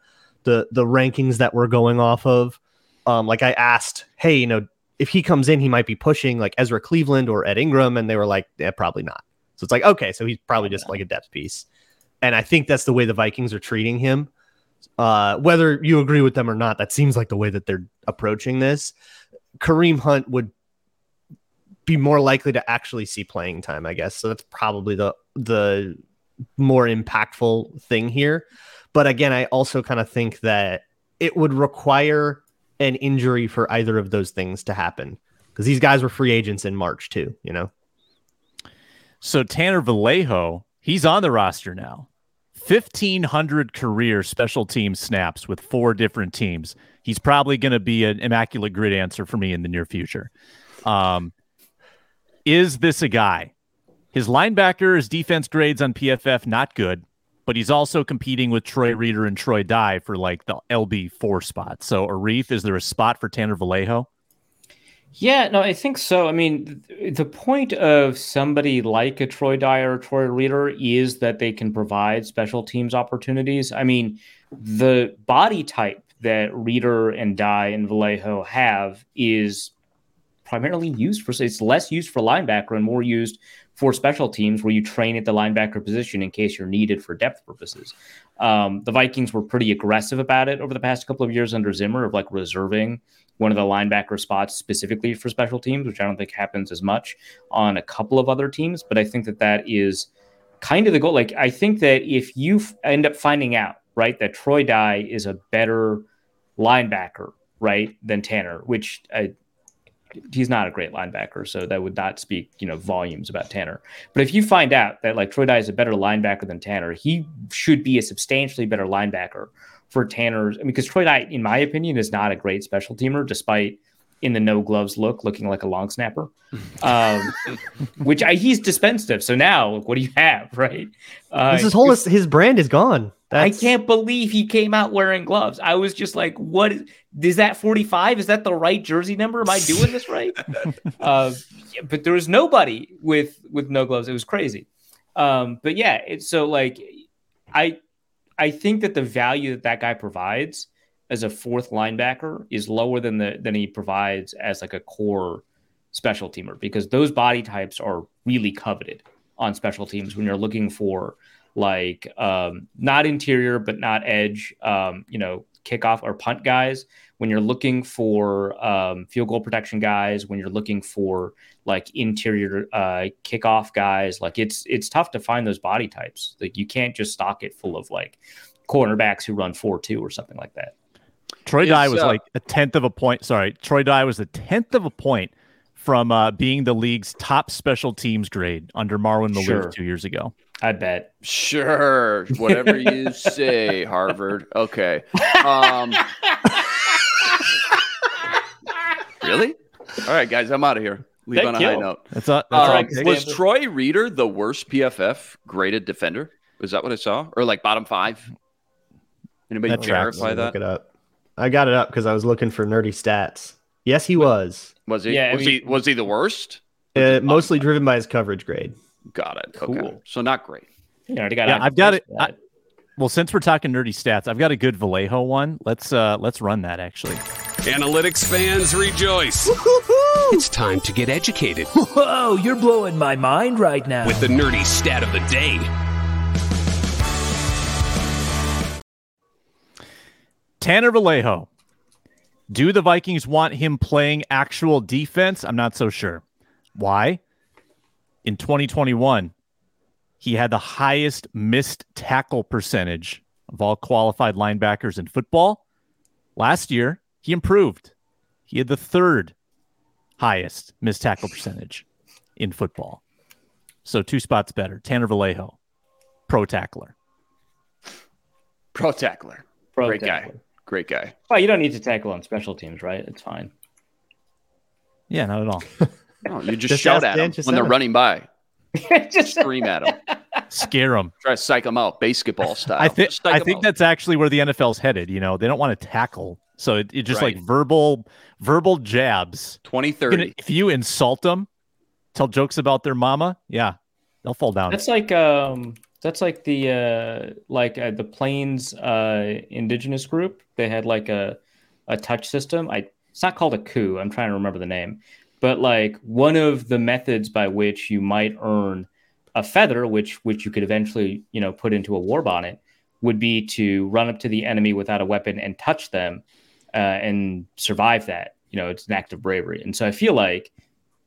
B: the the rankings that we're going off of. Um, like I asked, hey, you know, if he comes in, he might be pushing like Ezra Cleveland or Ed Ingram, and they were like, yeah, probably not. So it's like, okay, so he's probably just like a depth piece. And I think that's the way the Vikings are treating him. Uh, whether you agree with them or not, that seems like the way that they're approaching this. Kareem Hunt would be more likely to actually see playing time, I guess. So that's probably the the more impactful thing here. But again, I also kind of think that it would require an injury for either of those things to happen because these guys were free agents in March too, you know.
A: So Tanner Vallejo, he's on the roster now. 1,500 career special team snaps with four different teams. He's probably going to be an immaculate grid answer for me in the near future. Um, is this a guy? His linebacker, his defense grades on PFF, not good, but he's also competing with Troy Reeder and Troy Dye for like the LB4 spot. So, Arif, is there a spot for Tanner Vallejo?
C: Yeah, no, I think so. I mean, the point of somebody like a Troy Dyer or Troy Reeder is that they can provide special teams opportunities. I mean, the body type that Reeder and Dye and Vallejo have is primarily used for it's less used for linebacker and more used for special teams where you train at the linebacker position in case you're needed for depth purposes. Um, the Vikings were pretty aggressive about it over the past couple of years under Zimmer of like reserving one of the linebacker spots specifically for special teams, which I don't think happens as much on a couple of other teams. But I think that that is kind of the goal. Like, I think that if you f- end up finding out, right, that Troy Dye is a better linebacker, right, than Tanner, which uh, he's not a great linebacker, so that would not speak, you know, volumes about Tanner. But if you find out that like Troy Dye is a better linebacker than Tanner, he should be a substantially better linebacker for Tanner's. I mean, because Troy Knight, in my opinion, is not a great special teamer, despite in the no gloves look looking like a long snapper, um, which I, he's dispensed of. So now, what do you have, right?
B: Uh, his whole his brand is gone.
C: That's... I can't believe he came out wearing gloves. I was just like, what is, is that 45? Is that the right jersey number? Am I doing this right? uh, yeah, but there was nobody with with no gloves. It was crazy. Um, but yeah, it's so like I I think that the value that that guy provides as a fourth linebacker is lower than the than he provides as like a core special teamer because those body types are really coveted on special teams when you're looking for like um, not interior but not edge um, you know kickoff or punt guys when you're looking for um, field goal protection guys, when you're looking for like interior uh, kickoff guys, like it's it's tough to find those body types. Like you can't just stock it full of like cornerbacks who run four two or something like that.
A: Troy Dye was uh, like a tenth of a point. Sorry, Troy Dye was a tenth of a point from uh, being the league's top special teams grade under Marvin Malou sure. two years ago.
C: I bet.
D: Sure, whatever you say, Harvard. Okay. Um, really? All right, guys, I'm out of here. Leave on a high note.
A: That's, a, that's
D: um, was Troy Reeder the worst PFF graded defender? Was that what I saw, or like bottom five? Anybody that verify that?
B: Look it up. I got it up because I was looking for nerdy stats. Yes, he was.
D: Was he? Yeah, was I mean, he? Was he the worst?
B: Uh, mostly driven by his coverage grade.
D: Got it. Cool. Okay. So not great.
C: Yeah, got
A: yeah I've got it. I, well, since we're talking nerdy stats, I've got a good Vallejo one. Let's uh let's run that actually.
F: Analytics fans rejoice. Woo-hoo-hoo! It's time to get educated.
G: Whoa, you're blowing my mind right now.
F: With the nerdy stat of the day.
A: Tanner Vallejo. Do the Vikings want him playing actual defense? I'm not so sure. Why? In 2021, he had the highest missed tackle percentage of all qualified linebackers in football. Last year, he improved. He had the third highest missed tackle percentage in football. So two spots better. Tanner Vallejo, pro tackler.
D: Pro tackler. Pro Great tackler. guy. Great guy.
C: Well, you don't need to tackle on special teams, right? It's fine.
A: Yeah, not at all.
D: no, you just, just shout at them when they're running by. just scream at them.
A: Scare them.
D: Try to psych them out, basketball style.
A: I think I think out. that's actually where the NFL's headed. You know, they don't want to tackle, so it, it just right. like verbal verbal jabs.
D: 2030.
A: If you insult them, tell jokes about their mama, yeah, they'll fall down.
C: That's like um that's like the uh, like uh, the Plains uh, indigenous group. They had like a a touch system. I it's not called a coup. I'm trying to remember the name, but like one of the methods by which you might earn a feather, which which you could eventually you know put into a war bonnet, would be to run up to the enemy without a weapon and touch them, uh, and survive that. You know, it's an act of bravery. And so I feel like,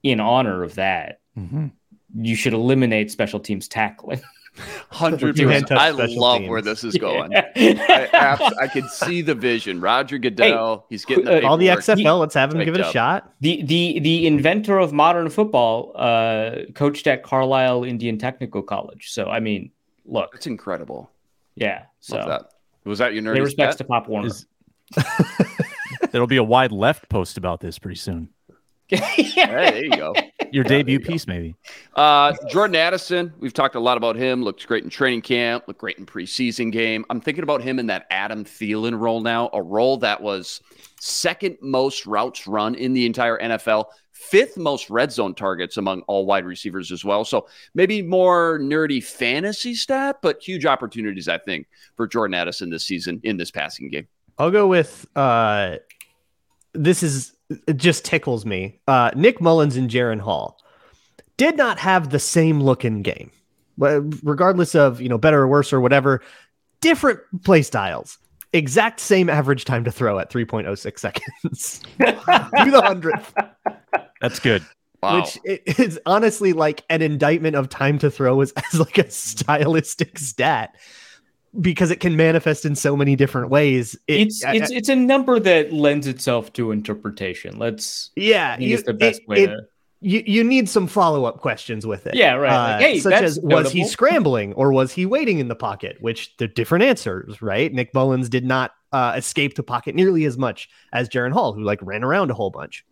C: in honor of that, mm-hmm. you should eliminate special teams tackling.
D: Hundred percent. I love teams. where this is going. Yeah. I, abs- I can see the vision. Roger Goodell. Hey, he's getting the
B: all the XFL. let's have him give it a up. shot.
C: The the the inventor of modern football uh, coached at Carlisle Indian Technical College. So I mean, look,
D: it's incredible.
C: Yeah. So
D: that. was that your nerdy?
C: respects to Pop Warner. Is...
A: There'll be a wide left post about this pretty soon.
D: hey, there you go.
A: Your debut piece, maybe.
D: Uh, Jordan Addison, we've talked a lot about him. Looked great in training camp, looked great in preseason game. I'm thinking about him in that Adam Thielen role now, a role that was second most routes run in the entire NFL, fifth most red zone targets among all wide receivers as well. So maybe more nerdy fantasy stat, but huge opportunities, I think, for Jordan Addison this season in this passing game.
B: I'll go with uh, this is it just tickles me. Uh, Nick Mullens and Jaren Hall did not have the same looking game, regardless of you know better or worse or whatever. Different play styles, exact same average time to throw at 3.06 seconds to the hundredth.
A: That's good.
B: Wow. Which is honestly like an indictment of time to throw as, as like a stylistic stat because it can manifest in so many different ways.
C: It, it's it's it's a number that lends itself to interpretation. Let's
B: yeah,
C: you, the best it, way it, to.
B: You, you need some follow up questions with it.
C: Yeah, right.
B: Uh, like, hey, such as notable. was he scrambling or was he waiting in the pocket? Which they're different answers, right? Nick Mullens did not uh, escape the pocket nearly as much as Jaren Hall, who like ran around a whole bunch.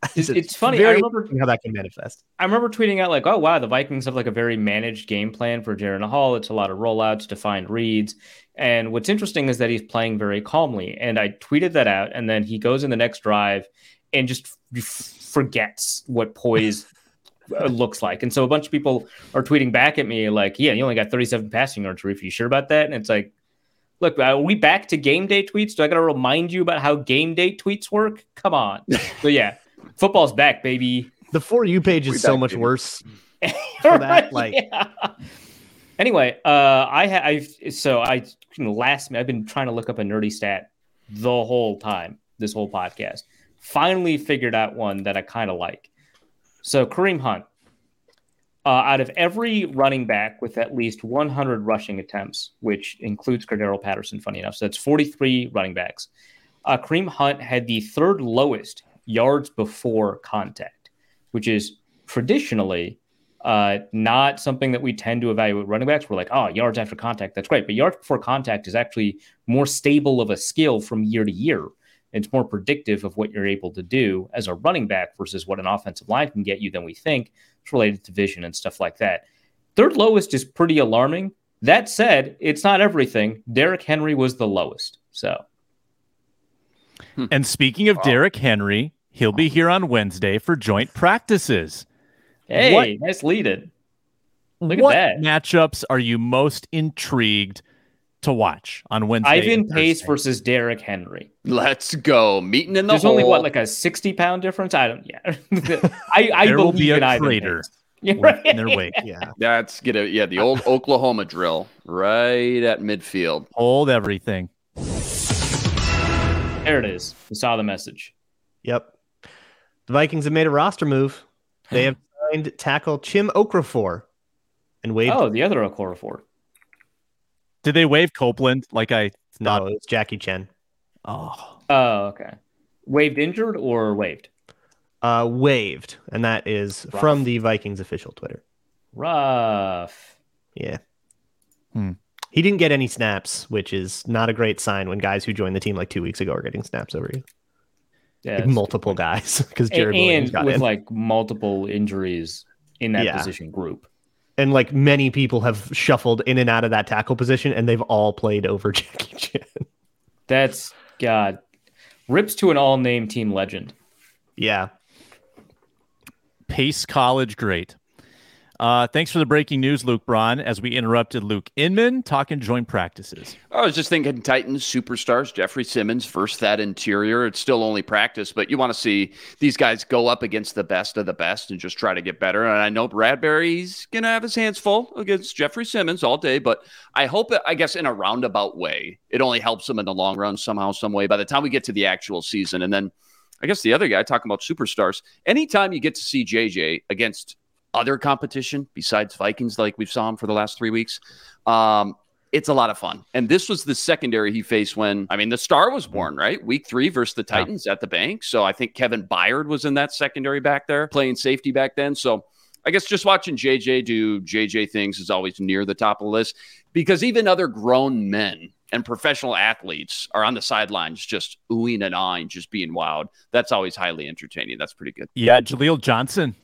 C: It's, it's funny. I remember
B: how that can manifest.
C: I remember tweeting out like, "Oh wow, the Vikings have like a very managed game plan for Jaren Hall. It's a lot of rollouts, defined reads." And what's interesting is that he's playing very calmly. And I tweeted that out, and then he goes in the next drive and just forgets what poise uh, looks like. And so a bunch of people are tweeting back at me like, "Yeah, you only got 37 passing yards. Are you sure about that?" And it's like, look, are we back to game day tweets? Do I got to remind you about how game day tweets work? Come on. so yeah, football's back, baby.
B: The for you page is so much baby. worse for that. Like, yeah.
C: anyway, uh, I have so I you know, last I've been trying to look up a nerdy stat the whole time, this whole podcast. Finally figured out one that I kind of like. So Kareem Hunt, uh, out of every running back with at least 100 rushing attempts, which includes Cordarrelle Patterson, funny enough, so that's 43 running backs. Uh, Kareem Hunt had the third lowest yards before contact, which is traditionally uh, not something that we tend to evaluate running backs. We're like, oh, yards after contact, that's great. But yards before contact is actually more stable of a skill from year to year. It's more predictive of what you're able to do as a running back versus what an offensive line can get you than we think. It's related to vision and stuff like that. Third lowest is pretty alarming. That said, it's not everything. Derrick Henry was the lowest. So,
A: And speaking of Derrick Henry, he'll be here on Wednesday for joint practices.
C: hey,
A: What-
C: nice lead it. Look
A: what
C: at that.
A: What matchups are you most intrigued to watch on Wednesday?
C: Ivan Pace versus Derrick Henry.
D: Let's go. Meeting in the
C: There's
D: hole.
C: only what, like a 60 pound difference? I don't, yeah. I, I
A: There will be a
C: in Ivan
A: crater
C: Pace. Yeah,
A: left in their wake.
B: Yeah.
D: That's get a yeah, the old Oklahoma drill right at midfield.
A: Hold everything.
C: There it is. You saw the message.
B: Yep. The Vikings have made a roster move. They have signed tackle Chim Okorafor and waived.
C: Oh, the other Okorafor.
A: Did they waive Copeland like I
B: no,
A: thought?
B: it's Jackie Chen.
A: Oh,
C: Oh, okay. Waived injured or waived?
B: Uh, waived, and that is
C: Rough.
B: from the Vikings official Twitter.
C: Rough.
B: Yeah.
A: Hmm.
B: He didn't get any snaps, which is not a great sign when guys who joined the team like two weeks ago are getting snaps over you.
C: Yeah,
B: Like multiple guys because
C: and,
B: Williams
C: and
B: got
C: with
B: in.
C: like multiple injuries in that
B: Yeah.
C: position group.
B: and like many people have shuffled in and out of that tackle position, and they've all played over Jackie Chan.
C: That's God. Rips to an all-name team legend.
B: yeah.
A: Pace College great. Uh, thanks for the breaking news, Luke Braun, as we interrupted Luke Inman talking joint practices.
D: I was just thinking Titans superstars, Jeffery Simmons versus that interior. It's still only practice, but you want to see these guys go up against the best of the best and just try to get better. And I know Bradbury's going to have his hands full against Jeffery Simmons all day, but I hope, I guess, in a roundabout way, it only helps him in the long run somehow, some way by the time we get to the actual season. And then I guess the other guy talking about superstars, anytime you get to see JJ against other competition besides Vikings, like we've saw him for the last three weeks, um, it's a lot of fun. And this was the secondary he faced when, I mean, the star was born, right? Week three versus the Titans at the bank. So I think Kevin Byard was in that secondary back there, playing safety back then. So I guess just watching JJ do JJ things is always near the top of the list because even other grown men and professional athletes are on the sidelines just oohing and eyeing, just being wild. That's always highly entertaining. That's pretty good.
A: Yeah, Jaleel Johnson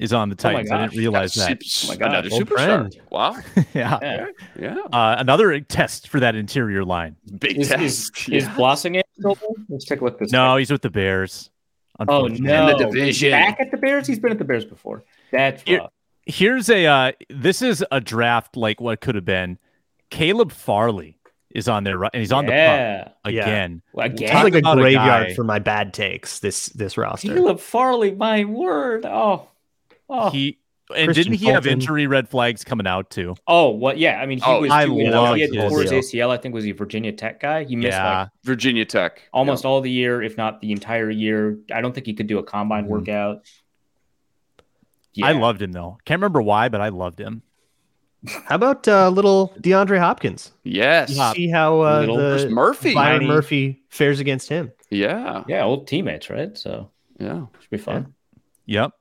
A: is on the
C: Oh
A: Titans. I didn't realize that.
C: Oh my God,
D: Another
B: old
D: superstar.
B: friend.
D: Wow.
A: yeah.
C: Yeah.
D: Yeah.
A: Uh, another test for that interior line.
D: Big
C: Is, is,
D: test.
C: is
D: Yeah.
C: Blossing still? Let's take a look at this.
A: No, he's with the Bears.
C: Oh no!
D: In the division.
C: Back at the Bears. He's been at the Bears before. That's
A: Here-
C: rough.
A: Here's a uh, this is a draft like what could have been. Caleb Farley is on there, right? And he's on the
C: yeah.
A: pup
B: Yeah.
A: again.
C: Well,
B: It's
C: Again,
B: like a
A: about a
B: graveyard for my bad takes. This this roster.
C: Caleb Farley. My word. Oh. Oh.
A: He and
B: Christian
A: didn't he have injury red flags coming out too?
C: oh. What? Yeah. I mean, he
D: Oh,
C: was.
A: I
C: he,
A: love
C: he had
A: his
C: tore his. ACL. I think was he a Virginia Tech guy. He missed
A: Yeah.
C: like
D: Virginia Tech.
C: almost all the year, if not the entire year. I don't think he could do a combine
A: Mhm.
C: workout.
A: I loved him though. Can't remember why, but I loved him.
B: How about uh, little DeAndre Hopkins?
D: Yes.
A: Yeah.
B: See how uh,
C: Little
B: the
D: Murphy.
B: Byron Murphy fares against him.
D: Yeah.
C: Yeah, old teammates, right? So
D: Yeah.
C: should be fun.
A: Yep.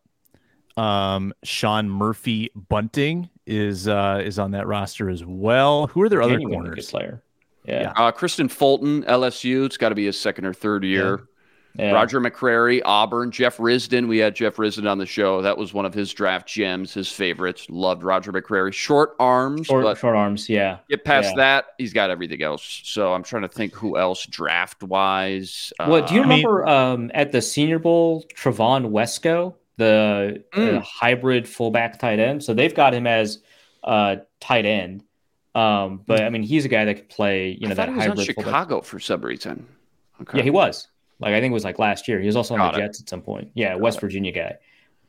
A: Um, Sean Murphy Bunting is uh is on that roster as well. Who are their other
C: Genuinely good
A: corners?
C: player. Yeah.
D: Uh, Kristian Fulton, LSU. It's got to be his second or third year.
C: yeah.
D: Roger McCreary, Auburn, Jeff Risdon. We had Jeff Risdon on the show. That was one of his draft gems, his favorites. Loved Roger McCreary. Short arms,
C: Short,
D: but
C: short arms. Yeah.
D: get past
C: yeah.
D: that, he's got everything else. So I'm trying to think who else draft wise.
C: What do you
A: I mean-
C: remember um, at the Senior Bowl, Trevon Wesco, the
D: Mm.
C: hybrid fullback tight end? So they've got him as uh, tight end. Um, but I mean, he's a guy that could play, you know, that
D: he was on
C: hybrid fullback.
D: Chicago for some reason. Okay.
C: Yeah, he was. Like I think it was like last year. He was also on
D: Got
C: the
D: it.
C: Jets at some point. Yeah,
D: Got
C: West
D: it.
C: Virginia guy.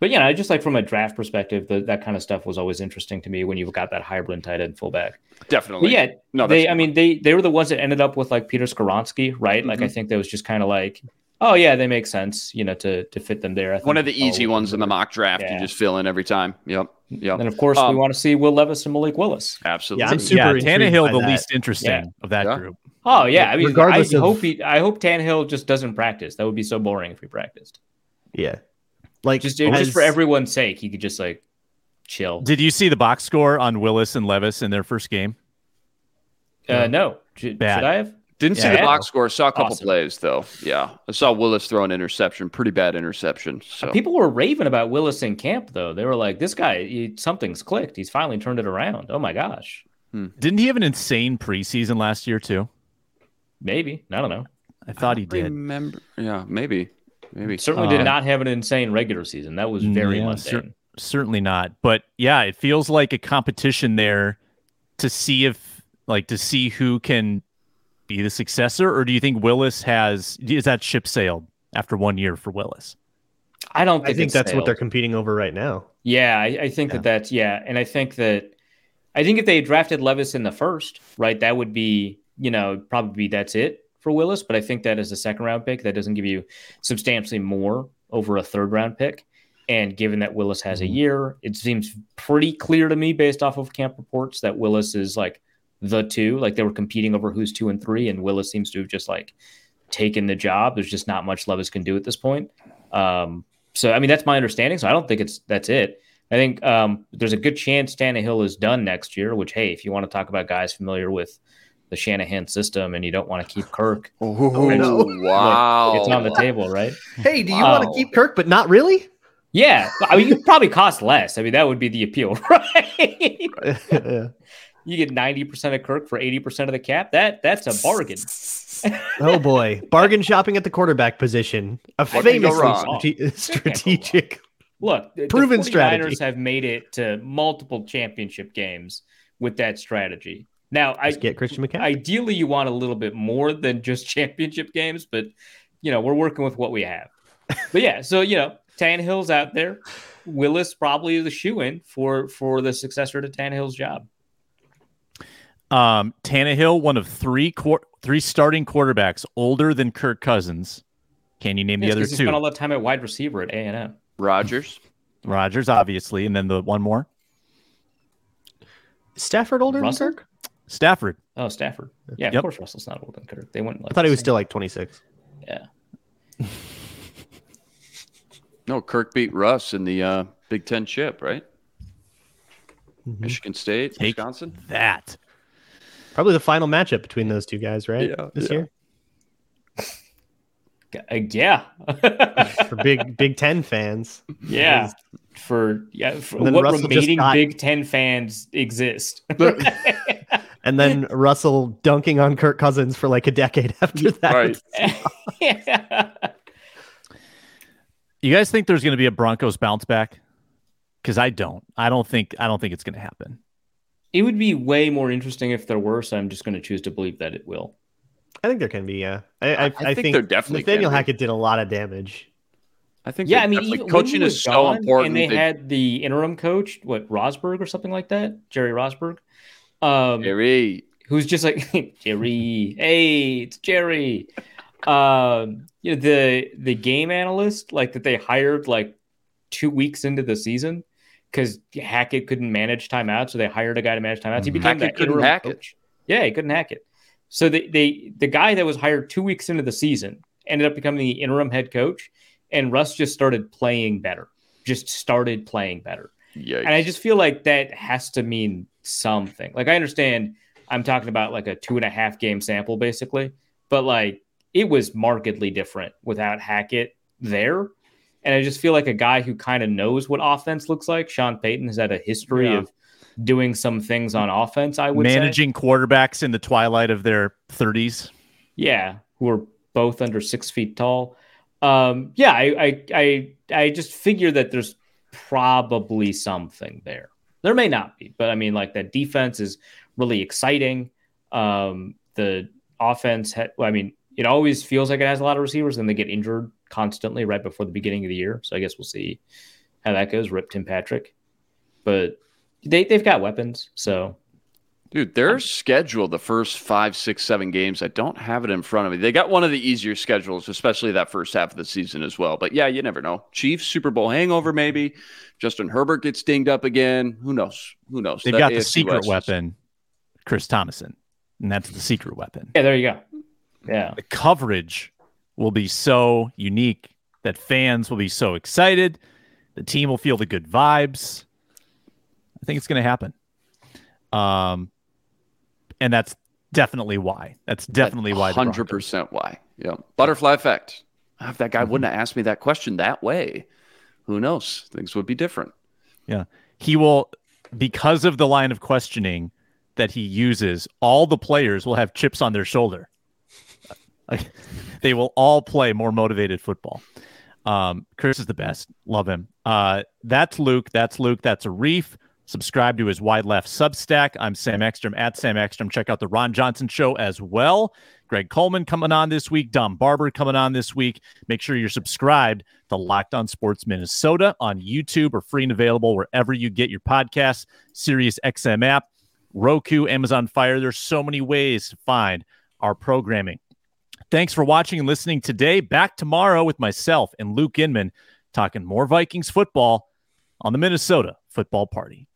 C: but you know, just like from a draft perspective, the, that kind of stuff was always interesting to me when you've got that hybrid tight end fullback.
D: Definitely.
C: But yeah,
D: No,
C: they. I mean, they they were the ones that ended up with like Peter Skoronski, right? Like I
D: Mm-hmm.
C: think that was just kind of like, oh yeah, they make sense, you know, to to fit them there. I
D: One of the easy
C: all
D: ones in the mock draft.
C: Yeah.
D: You just fill in every time. Yep. Yep.
C: And of course,
D: Um,
C: we want to see Will Levis and Malik Willis.
D: Absolutely.
B: Yeah, I'm super
A: yeah,
B: intrigued
A: Tannehill the
B: that.
A: least interesting
C: Yeah.
A: of that
D: Yeah.
A: group.
C: Oh yeah, I mean,
B: Regardless
C: I
B: of-
C: hope he. I hope Tannehill just doesn't practice. That would be so boring if he practiced.
B: Yeah. Like
C: Just just for everyone's sake, he could just like chill.
A: Did you see the box score on Willis and Levis in their first game?
C: Uh, no, should,
A: Bad.
C: should I have?
D: Didn't see
C: Yeah.
D: the box score. Saw a couple
C: Awesome.
D: plays though. Yeah, I saw Willis throw an interception. Pretty bad interception. So
C: People were raving about Willis in camp, though. They were like, "This guy, he, something's clicked. He's finally turned it around." Oh my gosh,
A: Didn't he have an insane preseason last year too?
C: maybe I don't know.
A: I thought he did.
D: Remember? Yeah, maybe. Maybe.
C: Certainly
A: Uh,
C: did not have an insane regular season. That was very
A: Yeah,
C: mundane.
A: cer- certainly not. But yeah, it feels like a competition there to see if like to see who can be the successor, or do you think Willis has is that ship sailed after one year for Willis?
C: I don't
B: I
C: think,
B: think
C: it's
B: that's what they're competing over right now.
C: Yeah, I, I think that that's yeah, and I think that I think if they drafted Levis in the first, right, that would be you know probably that's it for Willis. But I think that as a second round pick, that doesn't give you substantially more over a third round pick. And given that Willis has a mm-hmm. year, it seems pretty clear to me based off of camp reports that Willis is like the two, like they were competing over who's two and three, and Willis seems to have just like taken the job. There's just not much Levis can do at this point. Um, so I mean that's my understanding. So I don't think it's that's it. I think um, there's a good chance Tannehill is done next year. Which hey, if you want to talk about guys familiar with the Shanahan system and you don't want to keep Kirk,
D: Oh,
B: no.
D: wow.
C: it's on the table, right?
B: Hey, do you
C: Wow.
B: want to keep Kirk, but not really?
C: Yeah, I mean you probably cost less. I mean that would be the appeal, right?
B: Yeah.
C: You get ninety percent of Kirk for eighty percent of the cap. That that's a bargain.
B: oh boy, bargain shopping at the quarterback position. A
D: What
B: famously strate- strategic.
C: Look, the,
B: Proven
C: the 49ers
B: strategy.
C: have made it to multiple championship games with that strategy. Now, I
B: get Christian McCaffrey.
C: ideally you want a little bit more than just championship games, but you know we're working with what we have. But yeah, so you know Tannehill's out there. Willis probably is the shoe in for for the successor to Tannehill's job.
A: Um, Tannehill, one of three quar- three starting quarterbacks older than Kirk Cousins. Can you name the
C: It's
A: other
C: 'cause he
A: two?
C: spent all that time at wide receiver at A and M.
D: Rodgers.
A: Rodgers, obviously, and then the one more,
B: Stafford older
C: Russell?
B: than Kirk?
A: Stafford.
C: Oh, Stafford. Yeah, of
A: Yep.
C: course Russell's not older than Kirk. They went. Like
B: I thought he was
C: same-
B: still like 26.
C: Yeah.
D: No, Kirk beat Russ in the uh, Big Ten chip, right? Michigan State,
A: Take-
D: Wisconsin.
A: That
B: Probably the final matchup between those two guys, right?
D: Yeah,
B: this
D: yeah.
B: year
C: Uh, yeah.
B: for big Big Ten fans.
C: Yeah. For yeah, for
B: And
C: what
B: Russell
C: remaining
B: got-
C: Big Ten fans exist?
B: And then Russell dunking on Kirk Cousins for like a decade after that.
D: Right.
C: yeah.
A: you guys think there's going to be a Broncos bounce back? Because I don't. I don't think. I don't think it's going to happen.
C: It would be way more interesting if there were, so I'm just going to choose to believe that it will.
B: I think there can be, yeah. I, I,
D: I
B: I,
D: think there definitely
B: Nathaniel
D: can be.
B: Hackett did a lot of damage.
D: I think.
C: Yeah, I mean, even
D: coaching is so important.
C: And they
D: They-
C: had the interim coach, what Rosburg or something like that, Jerry Rosburg, um,
D: Jerry.
C: who's just like Jerry. Hey, it's Jerry. Um, you know, the the game analyst like that they hired like two weeks into the season because Hackett couldn't manage timeouts, so they hired a guy to manage timeouts. He
A: Mhm.
C: became
D: Hackett
C: that interim
D: hack it.
C: coach. Yeah, he couldn't hack it. So they, they the guy that was hired two weeks into the season ended up becoming the interim head coach, and Russ just started playing better. Just started playing better.
D: Yikes.
C: And I just feel like that has to mean something. Like I understand I'm talking about like a two and a half game sample basically, but like it was markedly different without Hackett there. And I just feel like a guy who kind of knows what offense looks like. Sean Payton has had a history
A: Yeah.
C: of doing some things on offense, I would say.
A: Managing quarterbacks in the twilight of their 30s.
C: Yeah, who are both under six feet tall. Um, yeah, I, I I I just figure that there's probably something there. There may not be, but I mean, like that defense is really exciting. Um, the offense, ha- I mean, it always feels like it has a lot of receivers, and they get injured constantly right before the beginning of the year. So I guess we'll see how that goes. Rip Tim Patrick, but they they've got weapons. So,
D: dude, their schedule the first five, six, seven games. I don't have it in front of me. They got one of the easier schedules, especially that first half of the season as well. But yeah, you never know. Chiefs Super Bowl hangover, maybe. Justin Herbert gets dinged up again. Who knows? Who knows?
A: They've
D: That
A: got the secret
D: West
A: weapon, Chris Tomasson, and that's the secret weapon.
C: yeah, there you go. Yeah,
A: The coverage will be so unique that fans will be so excited. The team will feel the good vibes. I think it's going to happen. Um, and that's definitely why. That's definitely why.
D: Hundred percent why. Yeah. Butterfly effect. If that guy wouldn't have asked me that question that way, who knows? Things would be different.
A: Yeah. He will, because of the line of questioning that he uses, all the players will have chips on their shoulder. Like, they will all play more motivated football. Um, Chris is the best. Love him. Uh, that's Luke. That's Luke. That's Arif. Subscribe to his Wide Left Substack. I'm Sam Ekstrom at Sam Ekstrom. Check out the Ron Johnson Show as well. Greg Coleman coming on this week. Dom Barber coming on this week. Make sure you're subscribed to Locked On Sports Minnesota on YouTube or free and available wherever you get your podcasts. Sirius XM app, Roku, Amazon Fire. There's so many ways to find our programming. Thanks for watching and listening today. Back tomorrow with myself and Luke Inman talking more Vikings football on the Minnesota Football Party.